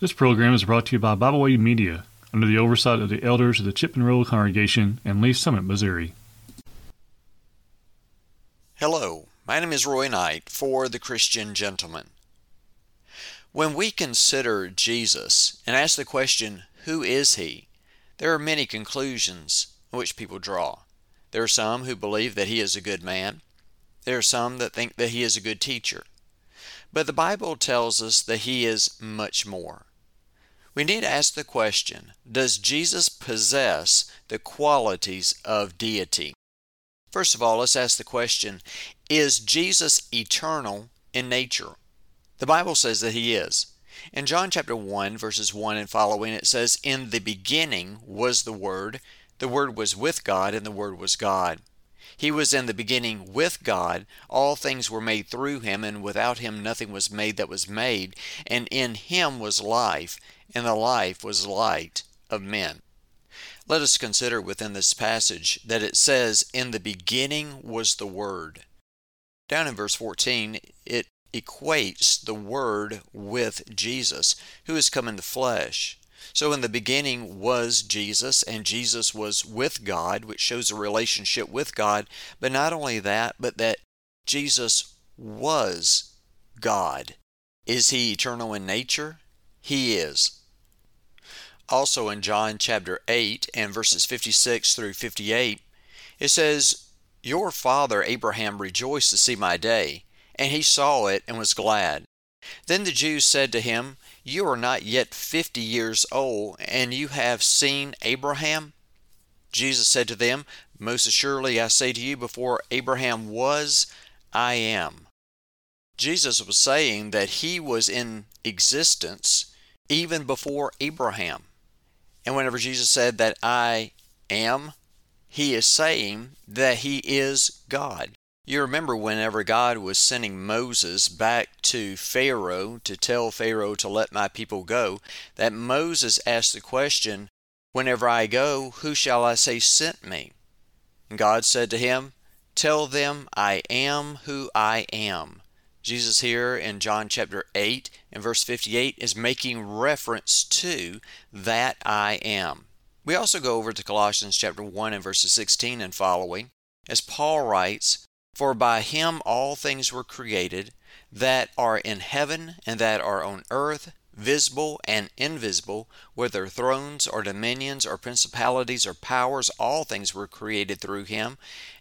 This program is brought to you by Bible Way Media under the oversight of the elders of the Road Congregation in Lee's Summit, Missouri. Hello, my name is Roy Knight for The Christian Gentleman. When we consider Jesus and ask the question, Who is he? there are many conclusions which people draw. There are some who believe that he is a good man. There are some that think that he is a good teacher. But the Bible tells us that he is much more. We need to ask the question Does Jesus possess the qualities of deity? First of all, let's ask the question Is Jesus eternal in nature? The Bible says that he is. In John chapter 1, verses 1 and following, it says, In the beginning was the Word, the Word was with God, and the Word was God. He was in the beginning with God. All things were made through him, and without him nothing was made that was made. And in him was life, and the life was light of men. Let us consider within this passage that it says, In the beginning was the Word. Down in verse 14, it equates the Word with Jesus, who has come in the flesh. So in the beginning was Jesus, and Jesus was with God, which shows a relationship with God. But not only that, but that Jesus was God. Is he eternal in nature? He is. Also in John chapter 8 and verses 56 through 58, it says, Your father Abraham rejoiced to see my day, and he saw it and was glad. Then the Jews said to him, You are not yet fifty years old, and you have seen Abraham? Jesus said to them, Most assuredly I say to you, before Abraham was, I am. Jesus was saying that he was in existence even before Abraham. And whenever Jesus said that I am, he is saying that he is God. You remember whenever God was sending Moses back to Pharaoh to tell Pharaoh to let my people go, that Moses asked the question, Whenever I go, who shall I say sent me? And God said to him, Tell them I am who I am. Jesus here in John chapter 8 and verse 58 is making reference to that I am. We also go over to Colossians chapter 1 and verses 16 and following, as Paul writes, for by him all things were created, that are in heaven and that are on earth, visible and invisible, whether thrones or dominions or principalities or powers, all things were created through him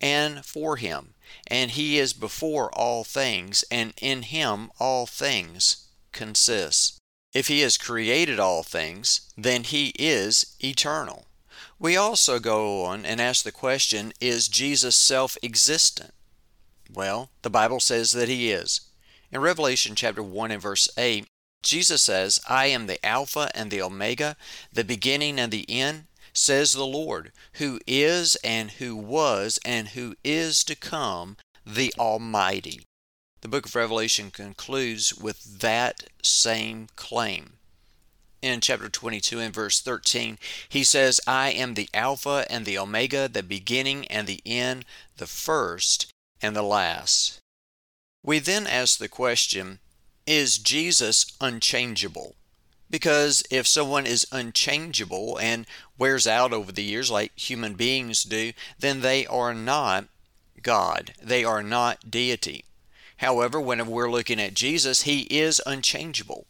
and for him. And he is before all things, and in him all things consist. If he has created all things, then he is eternal. We also go on and ask the question Is Jesus self existent? Well, the Bible says that he is. In Revelation chapter 1 and verse 8, Jesus says, I am the Alpha and the Omega, the beginning and the end, says the Lord, who is and who was and who is to come, the Almighty. The book of Revelation concludes with that same claim. In chapter 22 and verse 13, he says, I am the Alpha and the Omega, the beginning and the end, the first and the last. We then ask the question Is Jesus unchangeable? Because if someone is unchangeable and wears out over the years like human beings do, then they are not God. They are not deity. However, whenever we're looking at Jesus, he is unchangeable.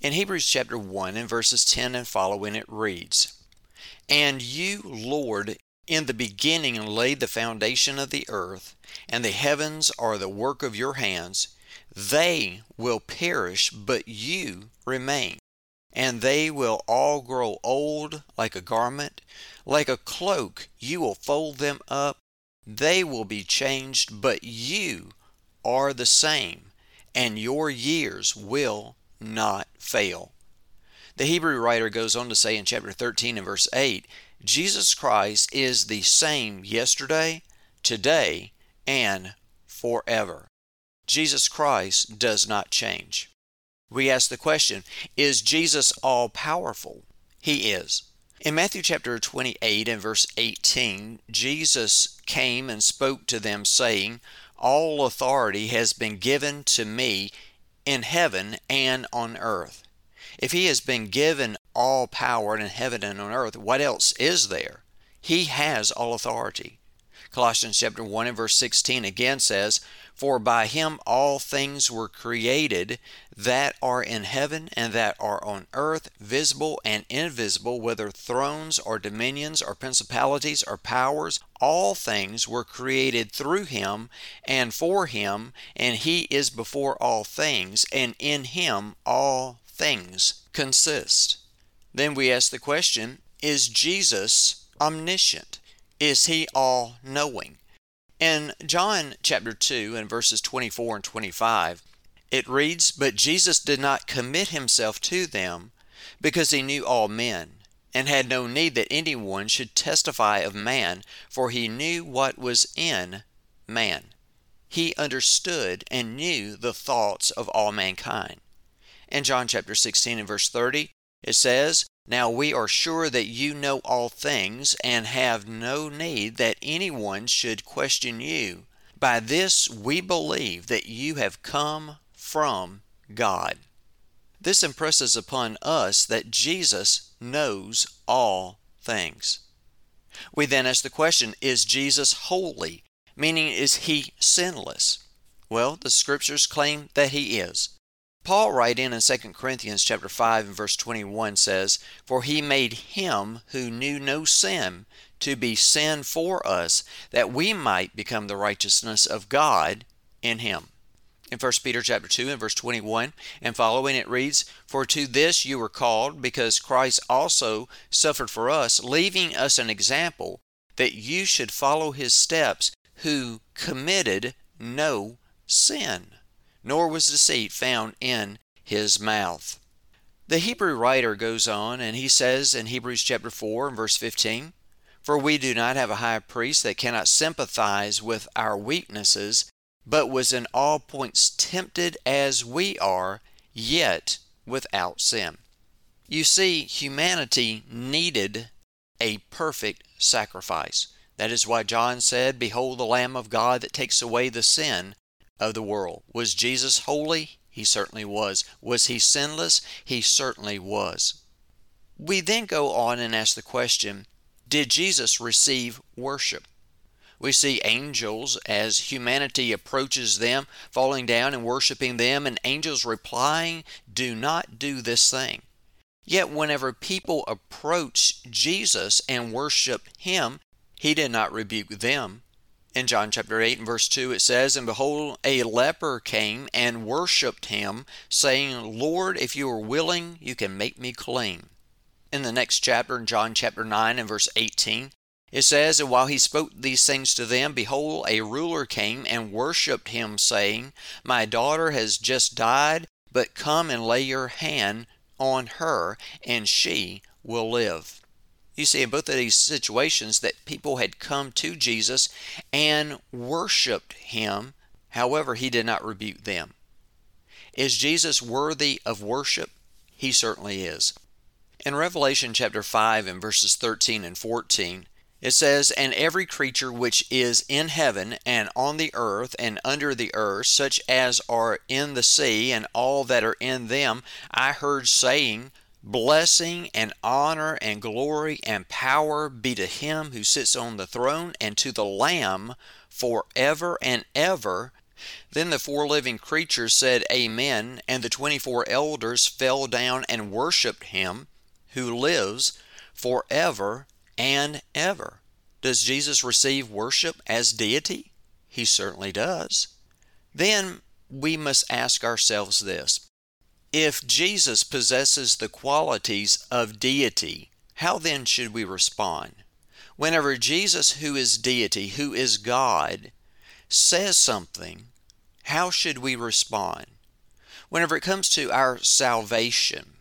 In Hebrews chapter 1 and verses 10 and following, it reads, And you, Lord, in the beginning laid the foundation of the earth, and the heavens are the work of your hands. They will perish, but you remain. And they will all grow old like a garment. Like a cloak, you will fold them up. They will be changed, but you are the same, and your years will not fail. The Hebrew writer goes on to say in chapter 13 and verse 8 Jesus Christ is the same yesterday, today, and forever. Jesus Christ does not change. We ask the question Is Jesus all powerful? He is. In Matthew chapter 28 and verse 18, Jesus came and spoke to them, saying, All authority has been given to me in heaven and on earth. If he has been given all power in heaven and on earth, what else is there? He has all authority. Colossians chapter 1 and verse 16 again says, For by him all things were created that are in heaven and that are on earth, visible and invisible, whether thrones or dominions or principalities or powers, all things were created through him and for him, and he is before all things, and in him all things consist. Then we ask the question Is Jesus omniscient? Is he all knowing? In John chapter 2 and verses 24 and 25, it reads, But Jesus did not commit himself to them because he knew all men and had no need that anyone should testify of man, for he knew what was in man. He understood and knew the thoughts of all mankind. In John chapter 16 and verse 30, it says, Now we are sure that you know all things, and have no need that anyone should question you. By this we believe that you have come from God. This impresses upon us that Jesus knows all things. We then ask the question Is Jesus holy? Meaning, is he sinless? Well, the scriptures claim that he is. Paul writing in 2 Corinthians chapter 5 and verse 21 says, For he made him who knew no sin to be sin for us, that we might become the righteousness of God in him. In 1 Peter chapter 2 and verse 21 and following it reads, For to this you were called, because Christ also suffered for us, leaving us an example that you should follow his steps, who committed no sin nor was deceit found in his mouth. The Hebrew writer goes on and he says in Hebrews chapter 4 and verse 15, For we do not have a high priest that cannot sympathize with our weaknesses, but was in all points tempted as we are, yet without sin. You see, humanity needed a perfect sacrifice. That is why John said, Behold the Lamb of God that takes away the sin of the world. Was Jesus holy? He certainly was. Was he sinless? He certainly was. We then go on and ask the question Did Jesus receive worship? We see angels as humanity approaches them, falling down and worshiping them, and angels replying, Do not do this thing. Yet, whenever people approach Jesus and worship him, he did not rebuke them. In John chapter 8 and verse 2, it says, And behold, a leper came and worshipped him, saying, Lord, if you are willing, you can make me clean. In the next chapter, in John chapter 9 and verse 18, it says, And while he spoke these things to them, behold, a ruler came and worshipped him, saying, My daughter has just died, but come and lay your hand on her, and she will live. You see in both of these situations that people had come to Jesus and worshiped him. However, he did not rebuke them. Is Jesus worthy of worship? He certainly is. In Revelation chapter 5 and verses 13 and 14, it says, And every creature which is in heaven and on the earth and under the earth, such as are in the sea and all that are in them, I heard saying, Blessing and honor and glory and power be to him who sits on the throne and to the Lamb forever and ever. Then the four living creatures said, Amen, and the twenty four elders fell down and worshipped him who lives forever and ever. Does Jesus receive worship as deity? He certainly does. Then we must ask ourselves this if Jesus possesses the qualities of deity, how then should we respond? Whenever Jesus, who is deity, who is God, says something, how should we respond? Whenever it comes to our salvation,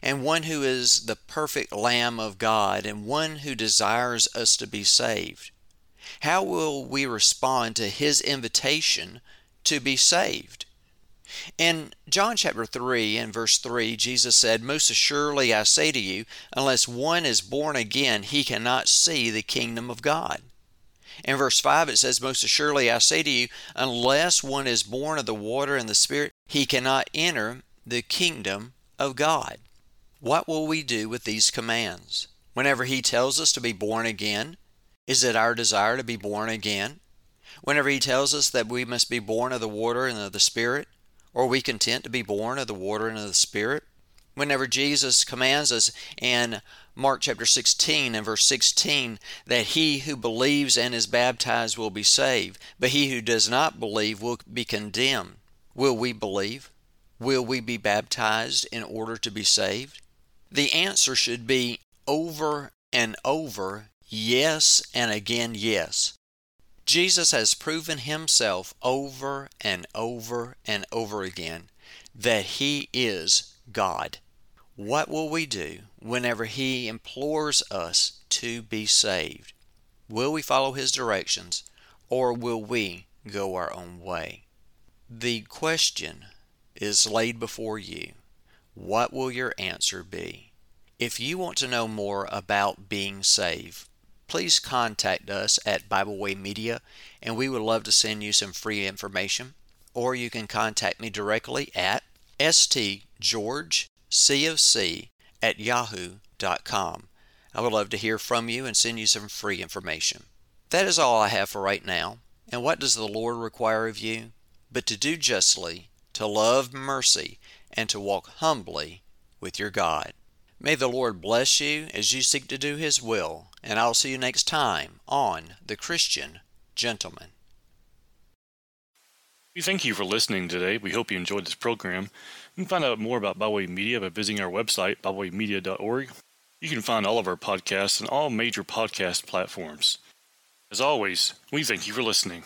and one who is the perfect Lamb of God, and one who desires us to be saved, how will we respond to his invitation to be saved? In John chapter 3 and verse 3, Jesus said, Most assuredly I say to you, unless one is born again, he cannot see the kingdom of God. In verse 5, it says, Most assuredly I say to you, unless one is born of the water and the Spirit, he cannot enter the kingdom of God. What will we do with these commands? Whenever He tells us to be born again, is it our desire to be born again? Whenever He tells us that we must be born of the water and of the Spirit, are we content to be born of the water and of the Spirit? Whenever Jesus commands us in Mark chapter 16 and verse 16 that he who believes and is baptized will be saved, but he who does not believe will be condemned. Will we believe? Will we be baptized in order to be saved? The answer should be over and over yes and again yes. Jesus has proven himself over and over and over again that he is God. What will we do whenever he implores us to be saved? Will we follow his directions or will we go our own way? The question is laid before you. What will your answer be? If you want to know more about being saved, please contact us at Bible Way Media and we would love to send you some free information. Or you can contact me directly at stgeorgecoc at yahoo.com. I would love to hear from you and send you some free information. That is all I have for right now. And what does the Lord require of you? But to do justly, to love mercy, and to walk humbly with your God. May the Lord bless you as you seek to do His will, and I'll see you next time on The Christian Gentleman. We thank you for listening today. We hope you enjoyed this program. You can find out more about Bible Way Media by visiting our website, biblewaymedia.org. You can find all of our podcasts on all major podcast platforms. As always, we thank you for listening.